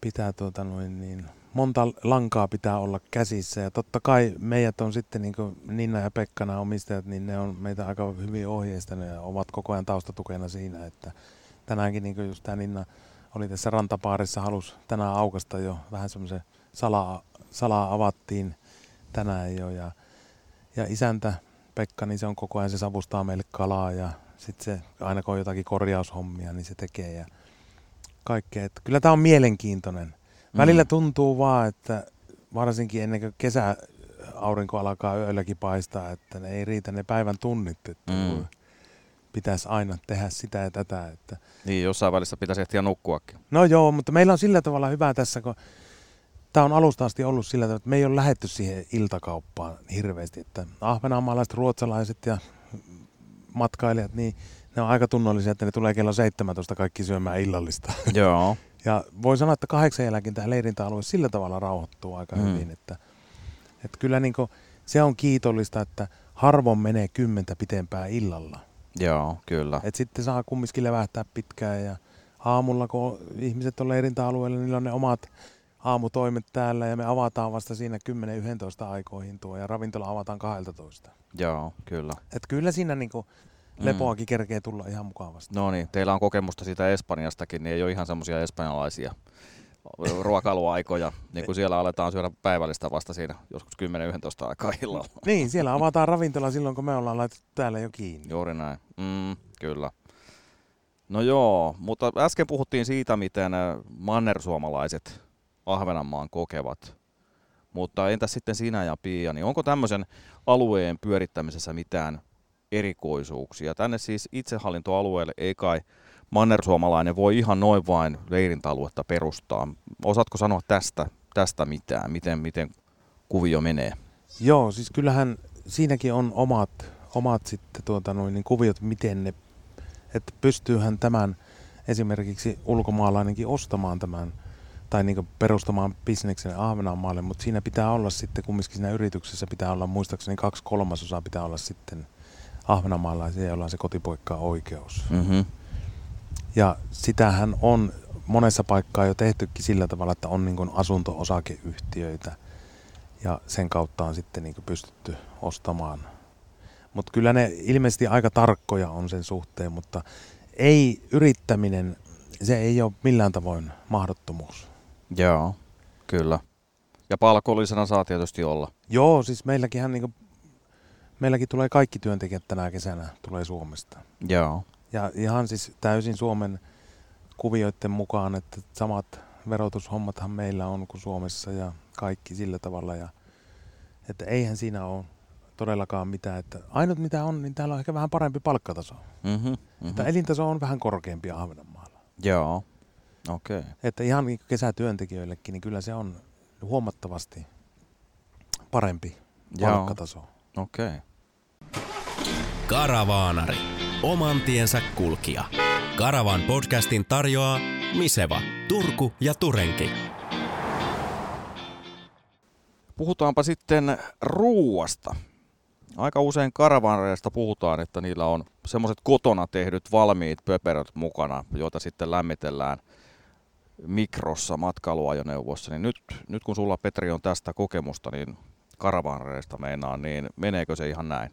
pitää tuota noin niin, monta lankaa pitää olla käsissä ja totta kai meidät on sitten niin kuin Ninna ja Pekkana omistajat, niin ne on meitä aika hyvin ohjeistaneet ja ovat koko ajan taustatukena siinä, että tänäänkin niin kuin just tämä Ninna oli tässä rantapaarissa, halus tänään aukasta jo vähän semmoisen salaa, salaa avattiin tänään jo ja, ja isäntä Pekka, niin se on koko ajan, se savustaa meille kalaa ja sitten se aina kun on jotakin korjaushommia, niin se tekee ja kaikkea. Että kyllä tämä on mielenkiintoinen. Välillä mm. tuntuu vaan, että varsinkin ennen kuin kesä aurinko alkaa yölläkin paistaa, että ne ei riitä ne päivän tunnit. Että mm. pitäisi aina tehdä sitä ja tätä. Että... Niin, jossain välissä pitäisi ehtiä nukkuakin. No joo, mutta meillä on sillä tavalla hyvä tässä, kun tämä on alusta asti ollut sillä tavalla, että me ei ole lähetty siihen iltakauppaan hirveästi. Että ahvenanmaalaiset, ruotsalaiset ja matkailijat, niin ne on aika tunnollisia, että ne tulee kello 17 kaikki syömään illallista. Joo. Ja voi sanoa, että kahdeksan jälkeen tämä leirintäalue sillä tavalla rauhoittuu aika mm. hyvin, että, että kyllä niin kuin, se on kiitollista, että harvoin menee kymmentä pitempää illalla. Joo, kyllä. Et sitten saa kumminkin levähtää pitkään ja aamulla, kun ihmiset on leirintäalueella, niillä on ne omat aamutoimet täällä ja me avataan vasta siinä 10-11 aikoihin tuo ja ravintola avataan 12. Joo, kyllä. Et kyllä siinä niinku lepoakin mm. kerkee tulla ihan mukavasti. No niin, teillä on kokemusta siitä Espanjastakin, niin ei ole ihan semmoisia espanjalaisia ruokailuaikoja, niin kuin siellä aletaan syödä päivällistä vasta siinä joskus 10-11 aikaa illalla. Niin, siellä avataan ravintola silloin, kun me ollaan laitettu täällä jo kiinni. Juuri näin, mm, kyllä. No joo, mutta äsken puhuttiin siitä, miten mannersuomalaiset Ahvenanmaan kokevat. Mutta entäs sitten sinä ja Pia, niin onko tämmöisen alueen pyörittämisessä mitään erikoisuuksia? Tänne siis itsehallintoalueelle ei kai mannersuomalainen voi ihan noin vain leirintäaluetta perustaa. Osaatko sanoa tästä, tästä mitään? Miten, miten kuvio menee? Joo, siis kyllähän siinäkin on omat, omat sitten tuota noin, niin kuviot, miten ne, että pystyyhän tämän esimerkiksi ulkomaalainenkin ostamaan tämän tai niin perustamaan bisneksen Ahvenanmaalle, mutta siinä pitää olla sitten, kumminkin siinä yrityksessä pitää olla, muistaakseni kaksi kolmasosaa pitää olla sitten Ahvenanmaalaisia, joilla on se kotipoikkaa oikeus. Mm-hmm. Ja sitähän on monessa paikkaa jo tehtykin sillä tavalla, että on niin asunto-osakeyhtiöitä ja sen kautta on sitten niin pystytty ostamaan. Mutta kyllä ne ilmeisesti aika tarkkoja on sen suhteen, mutta ei yrittäminen, se ei ole millään tavoin mahdottomuus. Joo, kyllä. Ja palkollisena saa tietysti olla. Joo, siis meilläkin niin meilläkin tulee kaikki työntekijät tänä kesänä tulee Suomesta. Joo. Ja ihan siis täysin Suomen kuvioiden mukaan, että samat verotushommathan meillä on kuin Suomessa ja kaikki sillä tavalla. Ja, että eihän siinä ole todellakaan mitään. Että ainut mitä on, niin täällä on ehkä vähän parempi palkkataso. Mm-hmm, mm-hmm. Että elintaso on vähän korkeampi Ahvenanmaalla. Joo. Okay. Että ihan niin kesätyöntekijöillekin, niin kyllä se on huomattavasti parempi palkkataso. Okei. Okay. Karavaanari. Oman tiensä kulkija. Karavan podcastin tarjoaa Miseva, Turku ja Turenki. Puhutaanpa sitten ruuasta. Aika usein karavaaneista puhutaan, että niillä on semmoiset kotona tehdyt valmiit pöperöt mukana, joita sitten lämmitellään mikrossa matkailuajoneuvossa. Niin nyt, nyt kun sulla Petri on tästä kokemusta, niin karavaaneista meinaa, niin meneekö se ihan näin?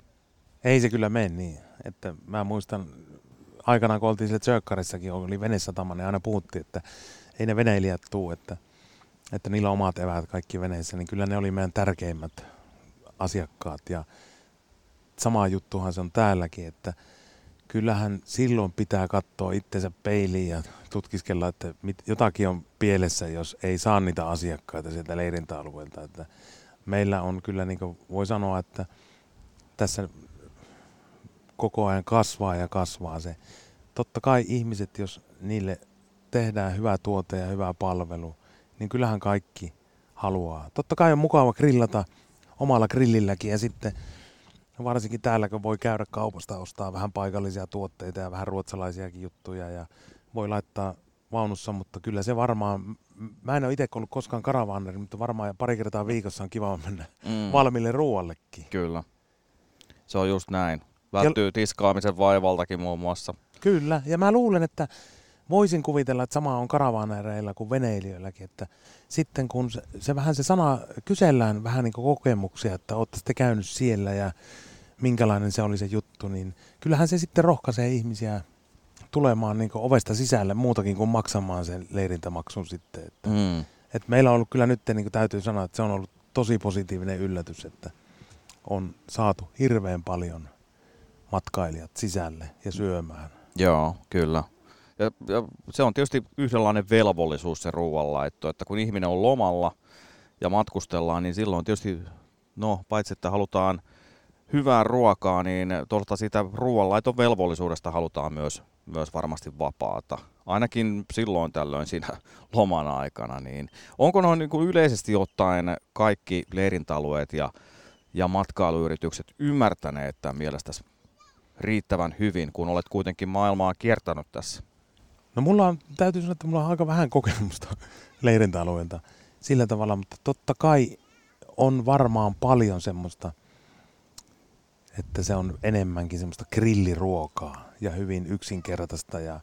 Ei se kyllä mene niin. Että mä muistan aikanaan, kun oltiin siellä Tsökkarissakin, oli venesatama, niin aina puhuttiin, että ei ne veneilijät tuu, että, että niillä on omat eväät kaikki veneissä, niin kyllä ne oli meidän tärkeimmät asiakkaat. Ja sama juttuhan se on täälläkin, että kyllähän silloin pitää katsoa itsensä peiliin ja tutkiskella, että mit, jotakin on pielessä, jos ei saa niitä asiakkaita sieltä leirintäalueelta. Että meillä on kyllä, niin kuin voi sanoa, että tässä koko ajan kasvaa ja kasvaa se. Totta kai ihmiset, jos niille tehdään hyvä tuote ja hyvä palvelu, niin kyllähän kaikki haluaa. Totta kai on mukava grillata omalla grillilläkin ja sitten varsinkin täällä, kun voi käydä kaupasta ostaa vähän paikallisia tuotteita ja vähän ruotsalaisiakin juttuja ja voi laittaa vaunussa, mutta kyllä se varmaan, mä en ole itse ollut koskaan karavaaneri, mutta varmaan pari kertaa viikossa on kiva mennä mm. valmiille ruoallekin. Kyllä, se on just näin. Välttyy ja, tiskaamisen vaivaltakin muun muassa. Kyllä, ja mä luulen, että voisin kuvitella, että sama on karavaanereilla kuin veneilijöilläkin, että sitten kun se, se vähän se sana, kysellään vähän niin kuin kokemuksia, että olette sitten käynyt siellä ja minkälainen se oli se juttu, niin kyllähän se sitten rohkaisee ihmisiä tulemaan niin ovesta sisälle muutakin kuin maksamaan sen leirintämaksun sitten. Että, mm. että meillä on ollut kyllä nyt, niin kuin täytyy sanoa, että se on ollut tosi positiivinen yllätys, että on saatu hirveän paljon matkailijat sisälle ja syömään. Joo, kyllä. Ja, ja se on tietysti yhdenlainen velvollisuus se ruoanlaitto, että kun ihminen on lomalla ja matkustellaan, niin silloin tietysti, no paitsi että halutaan hyvää ruokaa, niin tuolta sitä ruoanlaiton velvollisuudesta halutaan myös, myös varmasti vapaata. Ainakin silloin tällöin siinä loman aikana. Niin onko noin niin yleisesti ottaen kaikki leirintäalueet ja, ja matkailuyritykset ymmärtäneet tämän mielestäsi riittävän hyvin, kun olet kuitenkin maailmaa kiertänyt tässä? No mulla on, täytyy sanoa, että mulla on aika vähän kokemusta leirintäalueelta sillä tavalla, mutta totta kai on varmaan paljon semmoista, että se on enemmänkin semmoista grilliruokaa ja hyvin yksinkertaista ja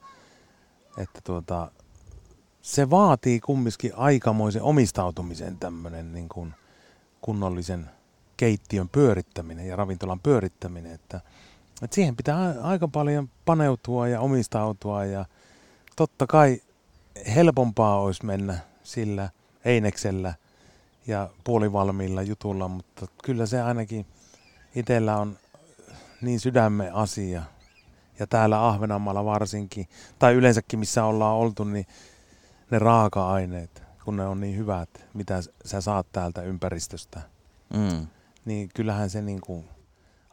että tuota, se vaatii kumminkin aikamoisen omistautumisen tämmöinen niin kuin kunnollisen keittiön pyörittäminen ja ravintolan pyörittäminen, että, että siihen pitää aika paljon paneutua ja omistautua ja totta kai helpompaa olisi mennä sillä eineksellä ja puolivalmiilla jutulla, mutta kyllä se ainakin itsellä on niin sydämen asia. Ja täällä Ahvenanmaalla varsinkin, tai yleensäkin missä ollaan oltu, niin ne raaka-aineet, kun ne on niin hyvät, mitä sä saat täältä ympäristöstä, mm. niin kyllähän se niin kuin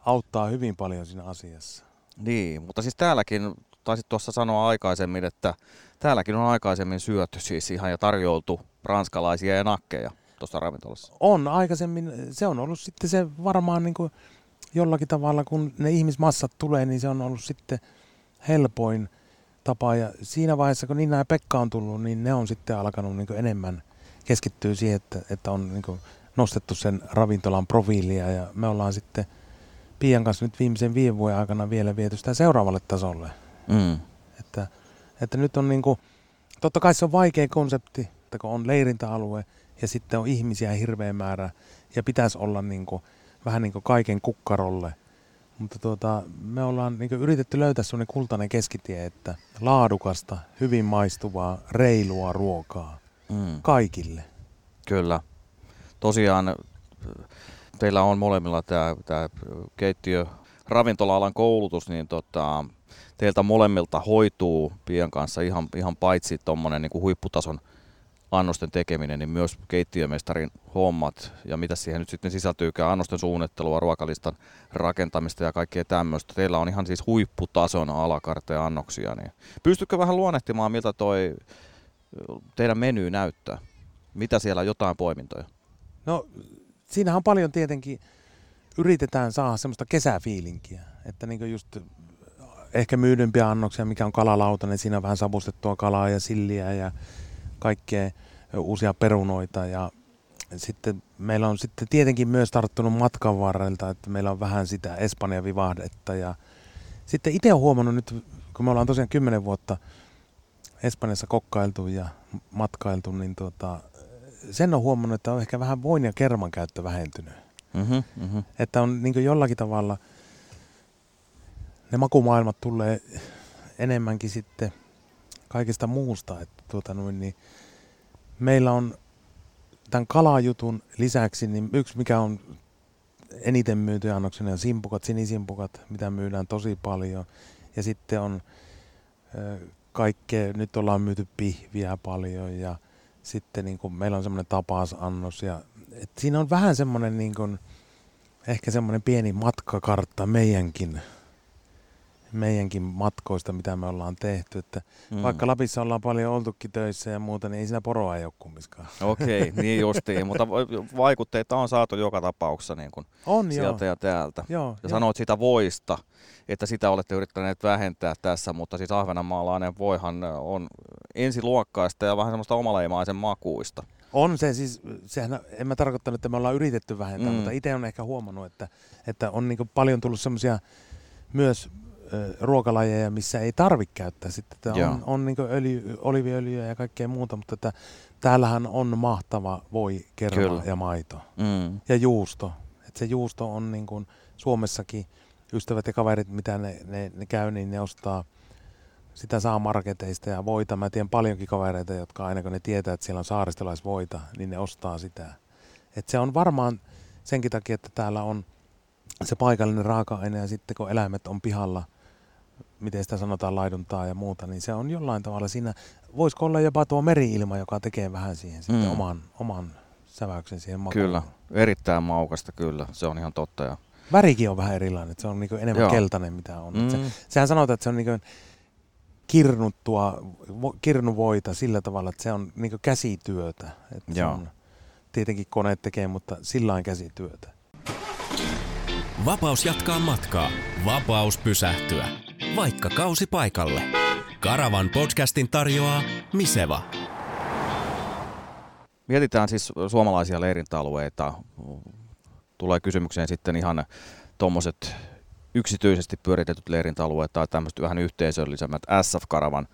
auttaa hyvin paljon siinä asiassa. Niin, mutta siis täälläkin, taisit tuossa sanoa aikaisemmin, että täälläkin on aikaisemmin syöty siis ihan ja tarjoltu ranskalaisia ja nakkeja tuossa ravintolassa. On aikaisemmin, se on ollut sitten se varmaan niin kuin jollakin tavalla, kun ne ihmismassat tulee, niin se on ollut sitten helpoin tapa. Ja siinä vaiheessa, kun Nina ja Pekka on tullut, niin ne on sitten alkanut niin enemmän keskittyä siihen, että, että on niin nostettu sen ravintolan profiilia. Ja me ollaan sitten Pian kanssa nyt viimeisen viiden vuoden aikana vielä viety sitä seuraavalle tasolle. Mm. Että, että nyt on niin kuin, totta kai se on vaikea konsepti, että kun on leirintäalue ja sitten on ihmisiä hirveä määrä ja pitäisi olla niin kuin, vähän niin kuin kaiken kukkarolle. Mutta tuota, me ollaan niin yritetty löytää sellainen kultainen keskitie, että laadukasta, hyvin maistuvaa, reilua ruokaa mm. kaikille. Kyllä. Tosiaan teillä on molemmilla tämä, tämä keittiö ravintola-alan koulutus, niin tota, teiltä molemmilta hoituu pian kanssa ihan, ihan paitsi tuommoinen niin huipputason annosten tekeminen, niin myös keittiömestarin hommat ja mitä siihen nyt sitten sisältyykään, annosten suunnittelua, ruokalistan rakentamista ja kaikkea tämmöistä. Teillä on ihan siis huipputason alakarteja annoksia. Niin pystytkö vähän luonnehtimaan, miltä toi teidän meny näyttää? Mitä siellä jotain poimintoja? No siinähän on paljon tietenkin, yritetään saada semmoista kesäfiilinkiä, että niin just ehkä myydympiä annoksia, mikä on kalalautanen, siinä on vähän savustettua kalaa ja silliä ja kaikkea uusia perunoita ja sitten meillä on sitten tietenkin myös tarttunut matkan varrelta, että meillä on vähän sitä Espanjan vivahdetta ja sitten itse olen huomannut nyt, kun me ollaan tosiaan kymmenen vuotta Espanjassa kokkailtu ja matkailtu, niin tuota, sen on huomannut, että on ehkä vähän voin ja kerman käyttö vähentynyt. Mm-hmm, mm-hmm. Että on niin jollakin tavalla, ne makumaailmat tulee enemmänkin sitten kaikesta muusta. Että tuota noin, niin meillä on tämän kalajutun lisäksi, niin yksi mikä on eniten myytyjä annoksena on simpukat, sinisimpukat, mitä myydään tosi paljon. Ja sitten on kaikkea, nyt ollaan myyty pihviä paljon ja sitten niin kuin, meillä on semmoinen tapaasannos. Ja, et siinä on vähän semmoinen niin kuin, ehkä semmoinen pieni matkakartta meidänkin meidänkin matkoista, mitä me ollaan tehty. Että mm. Vaikka Lapissa ollaan paljon oltukin töissä ja muuta, niin ei siinä poroa ei ole kummiskaan. Okei, okay, niin justiin, mutta vaikutteita on saatu joka tapauksessa niin kuin on, sieltä joo. ja täältä. Joo, ja joo. sanoit sitä voista, että sitä olette yrittäneet vähentää tässä, mutta siis ahvenanmaalainen voihan on ensiluokkaista ja vähän semmoista omaleimaisen makuista. On se siis, sehän, en mä tarkoittanut, että me ollaan yritetty vähentää, mm. mutta itse on ehkä huomannut, että, että on niin paljon tullut semmoisia myös ruokalajeja, missä ei tarvitse käyttää. Sitten on, on niin öljy, oliviöljyä ja kaikkea muuta, mutta että täällähän on mahtava voi, kerma Kyllä. ja maito. Mm. Ja juusto. Et se juusto on niin kuin Suomessakin, ystävät ja kaverit, mitä ne, ne, ne käy, niin ne ostaa sitä saa marketeista ja voita. Mä tiedän paljonkin kavereita, jotka aina kun ne tietää, että siellä on saaristolaisvoita, niin ne ostaa sitä. Et se on varmaan senkin takia, että täällä on se paikallinen raaka-aine ja sitten kun eläimet on pihalla – miten sitä sanotaan, laiduntaa ja muuta, niin se on jollain tavalla siinä, voisiko olla jopa tuo meriilma, joka tekee vähän siihen sitten mm. oman, oman säväyksen siihen makuun. Kyllä, erittäin maukasta kyllä, se on ihan totta. Ja Värikin on vähän erilainen, se on niin enemmän Joo. keltainen mitä on. Mm. Se, sehän sanotaan, että se on niin kirnuttua, vo- kirnuvoita sillä tavalla, että se on niin käsityötä. Että se Joo. on, tietenkin koneet tekee, mutta sillä lailla käsityötä. Vapaus jatkaa matkaa. Vapaus pysähtyä. Vaikka kausi paikalle. Karavan podcastin tarjoaa Miseva. Mietitään siis suomalaisia leirintäalueita. Tulee kysymykseen sitten ihan tuommoiset yksityisesti pyöritetyt leirintäalueet tai tämmöiset vähän yhteisöllisemmät SF-karavan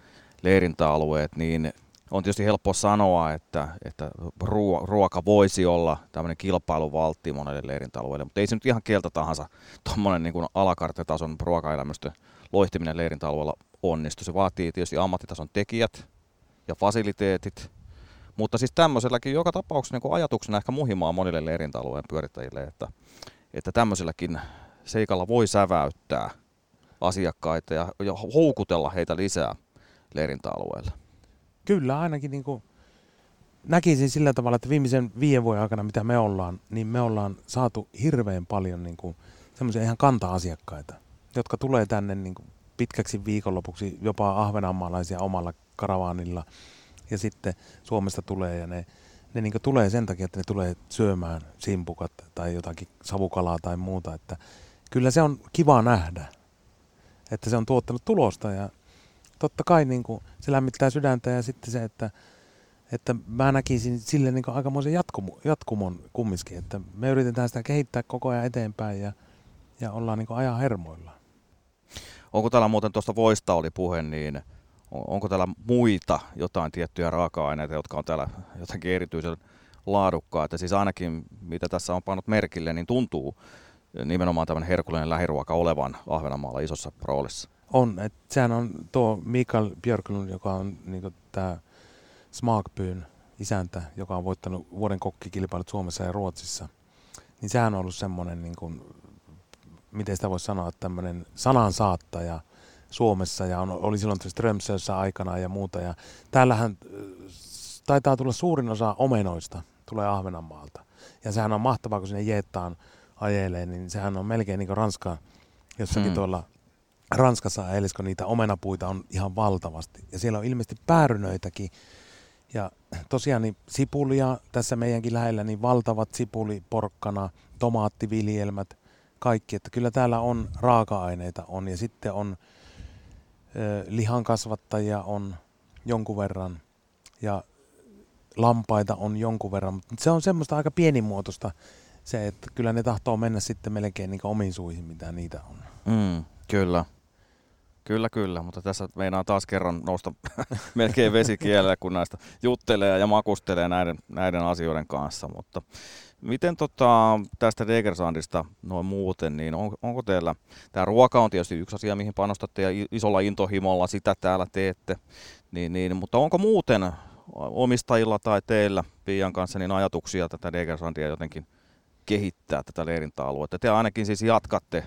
leirintäalueet, niin on tietysti helppo sanoa, että, että ruo- ruoka voisi olla tämmöinen kilpailuvaltti monelle leirintäalueelle, mutta ei se nyt ihan kieltä tahansa tuommoinen niin alakartetason ruokaelämystö loihtiminen leirintäalueella onnistu. Se vaatii tietysti ammattitason tekijät ja fasiliteetit, mutta siis tämmöiselläkin joka tapauksessa niin ajatuksena ehkä muhimaa monille leirintäalueen pyörittäjille, että, että tämmöiselläkin seikalla voi säväyttää asiakkaita ja, houkutella heitä lisää leirintäalueelle. Kyllä ainakin niin kuin näkisin sillä tavalla, että viimeisen viiden vuoden aikana, mitä me ollaan, niin me ollaan saatu hirveän paljon niin kuin semmoisia ihan kanta-asiakkaita, jotka tulee tänne niin kuin pitkäksi viikonlopuksi, jopa ahvenanmaalaisia omalla karavaanilla. Ja sitten Suomesta tulee ja ne, ne niin tulee sen takia, että ne tulee syömään simpukat tai jotakin savukalaa tai muuta. Että kyllä se on kiva nähdä, että se on tuottanut tulosta ja totta kai niin kuin, se lämmittää sydäntä ja sitten se, että, että mä näkisin sille niin aikamoisen jatkumo, jatkumon kumminkin, että me yritetään sitä kehittää koko ajan eteenpäin ja, ja ollaan niin ajan hermoilla. Onko täällä muuten tuosta voista oli puhe, niin on- onko täällä muita jotain tiettyjä raaka-aineita, jotka on täällä jotenkin erityisen laadukkaita? Siis ainakin mitä tässä on pannut merkille, niin tuntuu nimenomaan tämmöinen herkullinen lähiruoka olevan Ahvenanmaalla isossa roolissa. On, että sehän on tuo Mikael Björklund, joka on niin tämä Smaakpyyn isäntä, joka on voittanut vuoden kokkikilpailut Suomessa ja Ruotsissa. Niin sehän on ollut semmoinen, niin kuin, miten sitä voisi sanoa, tämmöinen sanansaattaja Suomessa ja on, oli silloin Strömsössä aikana ja muuta. Ja täällähän äh, taitaa tulla suurin osa omenoista, tulee Ahvenanmaalta. Ja sehän on mahtavaa, kun sinne Jeettaan ajelee, niin sehän on melkein niin kuin Ranska, jossakin Hmm. tuolla Ranskassa ajelisi, kun niitä omenapuita on ihan valtavasti. Ja siellä on ilmeisesti päärynöitäkin. Ja tosiaan niin sipulia tässä meidänkin lähellä, niin valtavat sipuli, porkkana, tomaattiviljelmät, kaikki. Että kyllä täällä on raaka-aineita on. Ja sitten on ö, lihankasvattajia on jonkun verran. Ja lampaita on jonkun verran. Mutta se on semmoista aika pienimuotoista se, että kyllä ne tahtoo mennä sitten melkein niin omiin suihin, mitä niitä on. Mm, kyllä. Kyllä, kyllä, mutta tässä meinaa taas kerran nousta melkein vesikielellä, kun näistä juttelee ja makustelee näiden, näiden asioiden kanssa. Mutta miten tota, tästä Degersandista noin muuten, niin on, onko teillä, tämä ruoka on tietysti yksi asia, mihin panostatte ja isolla intohimolla sitä täällä teette, niin, niin, mutta onko muuten omistajilla tai teillä Pian kanssa niin ajatuksia tätä Degersandia jotenkin kehittää tätä leirintäaluetta? Te ainakin siis jatkatte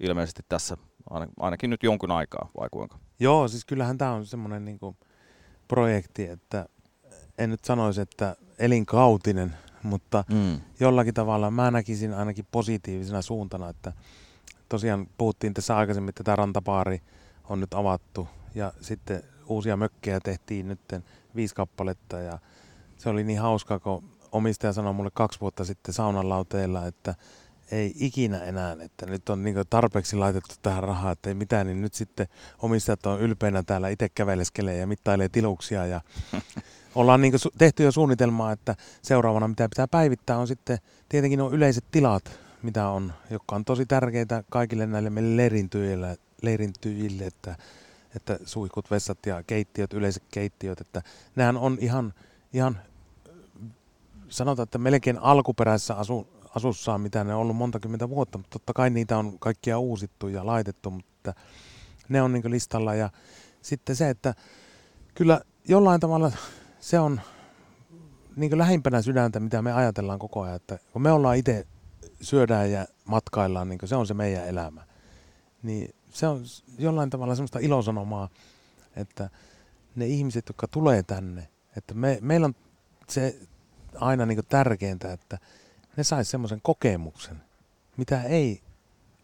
ilmeisesti tässä aina- ainakin nyt jonkun aikaa, vai kuinka? Joo, siis kyllähän tämä on semmoinen niinku projekti, että en nyt sanoisi, että elinkautinen, mutta Mm. jollakin tavalla mä näkisin ainakin positiivisena suuntana, että tosiaan puhuttiin tässä aikaisemmin, että tämä rantapaari on nyt avattu ja sitten uusia mökkejä tehtiin nyt viisi kappaletta ja se oli niin hauskaa, kun omistaja sanoi mulle kaksi vuotta sitten saunan lauteella, että ei ikinä enää, että nyt on niin tarpeeksi laitettu tähän rahaa, että ei mitään, niin nyt sitten omistajat on ylpeinä täällä itse käveleskelee ja mittailee tiluksia ja ollaan niin tehty jo suunnitelmaa, että seuraavana mitä pitää päivittää on sitten tietenkin nuo yleiset tilat, mitä on, jotka on tosi tärkeitä kaikille näille meille leirintyjille, leirintyjille että, että suihkut, vessat ja keittiöt, yleiset keittiöt, että nehän on ihan, ihan sanotaan, että melkein alkuperäisessä asu, asussaan, mitä ne on ollut monta kymmentä vuotta, mutta totta kai niitä on kaikkia uusittu ja laitettu, mutta ne on niin listalla. Ja sitten se, että kyllä jollain tavalla se on niin lähimpänä sydäntä, mitä me ajatellaan koko ajan, että kun me ollaan itse syödään ja matkaillaan, niin se on se meidän elämä, niin se on jollain tavalla semmoista ilosanomaa, että ne ihmiset, jotka tulee tänne, että me, meillä on se aina niin tärkeintä, että ne sais semmoisen kokemuksen, mitä ei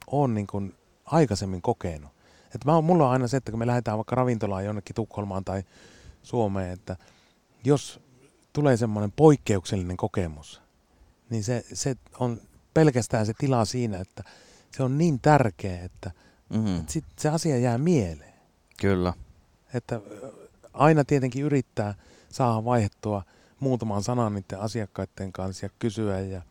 ole niin kuin aikaisemmin kokenut. Et mä, mulla on aina se, että kun me lähdetään vaikka ravintolaan jonnekin Tukholmaan tai Suomeen, että jos tulee semmoinen poikkeuksellinen kokemus, niin se, se on pelkästään se tila siinä, että se on niin tärkeä, että, Mm-hmm. että sit se asia jää mieleen. Kyllä. Että aina tietenkin yrittää saada vaihdettua muutaman sanan niiden asiakkaiden kanssa ja kysyä, ja,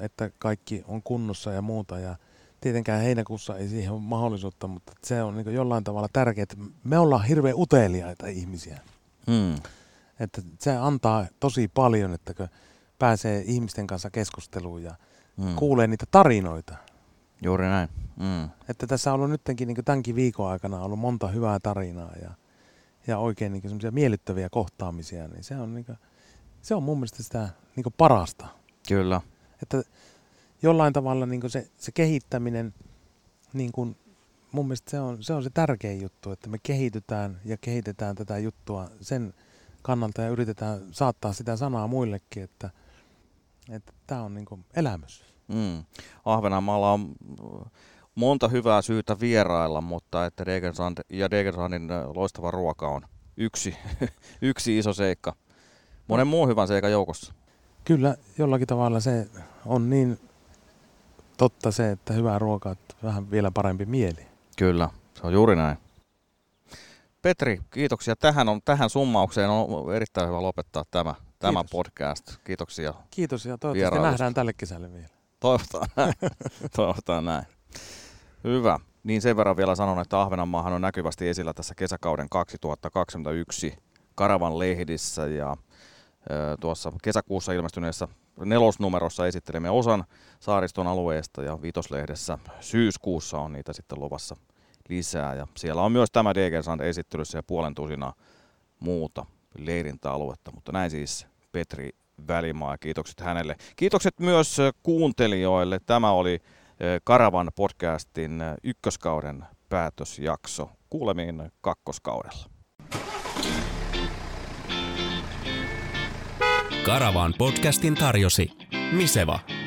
että kaikki on kunnossa ja muuta. Ja tietenkään heinäkuussa ei siihen ole mahdollisuutta, mutta se on niin jollain tavalla tärkeää, että me ollaan hirveän uteliaita ihmisiä. Mm. Että se antaa tosi paljon, että kun pääsee ihmisten kanssa keskusteluun ja Mm. kuulee niitä tarinoita. Juuri näin. Mm. Että tässä on ollut nyttenkin niin tämänkin viikon aikana ollut monta hyvää tarinaa ja, ja oikein niin miellyttäviä kohtaamisia, niin se on, niin kuin, se on mun mielestä sitä niin parasta. Kyllä. Että jollain tavalla niin se, se kehittäminen, niin kuin, mun mielestä se on, se on se tärkein juttu, että me kehitytään ja kehitetään tätä juttua sen kannalta ja yritetään saattaa sitä sanaa muillekin, että että tämä on niin kuin elämys. Mm. Ahvenanmaalla on monta hyvää syytä vierailla, mutta että Degersand ja Degersandin äh, loistava ruoka on yksi, yksi iso seikka. Monen muun hyvän seikan joukossa. Kyllä jollakin tavalla se on niin totta se, että hyvää ruokaa, että vähän vielä parempi mieli. Kyllä, se on juuri näin. Petri, kiitoksia. Tähän, on, tähän summaukseen on erittäin hyvä lopettaa tämä, tämä Kiitos. podcast. Kiitoksia. Kiitos ja toivottavasti Vierailusta. nähdään tälle kesälle vielä. Toivotaan näin. Toivotaan näin. Hyvä. Niin sen verran vielä sanon, että Ahvenanmaahan on näkyvästi esillä tässä kesäkauden 2021 Karavan lehdissä ja tuossa kesäkuussa ilmestyneessä nelosnumerossa esittelemme osan saariston alueesta ja vitoslehdessä syyskuussa on niitä sitten luvassa lisää ja siellä on myös tämä Degersand esittelyssä ja puolen tusinaa muuta leirintäaluetta, mutta näin siis Petri Välimaa kiitokset hänelle. Kiitokset myös kuuntelijoille. Tämä oli Karavan podcastin ykköskauden päätösjakso. Kuulemiin kakkoskaudella. Karavan podcastin tarjosi Miseva.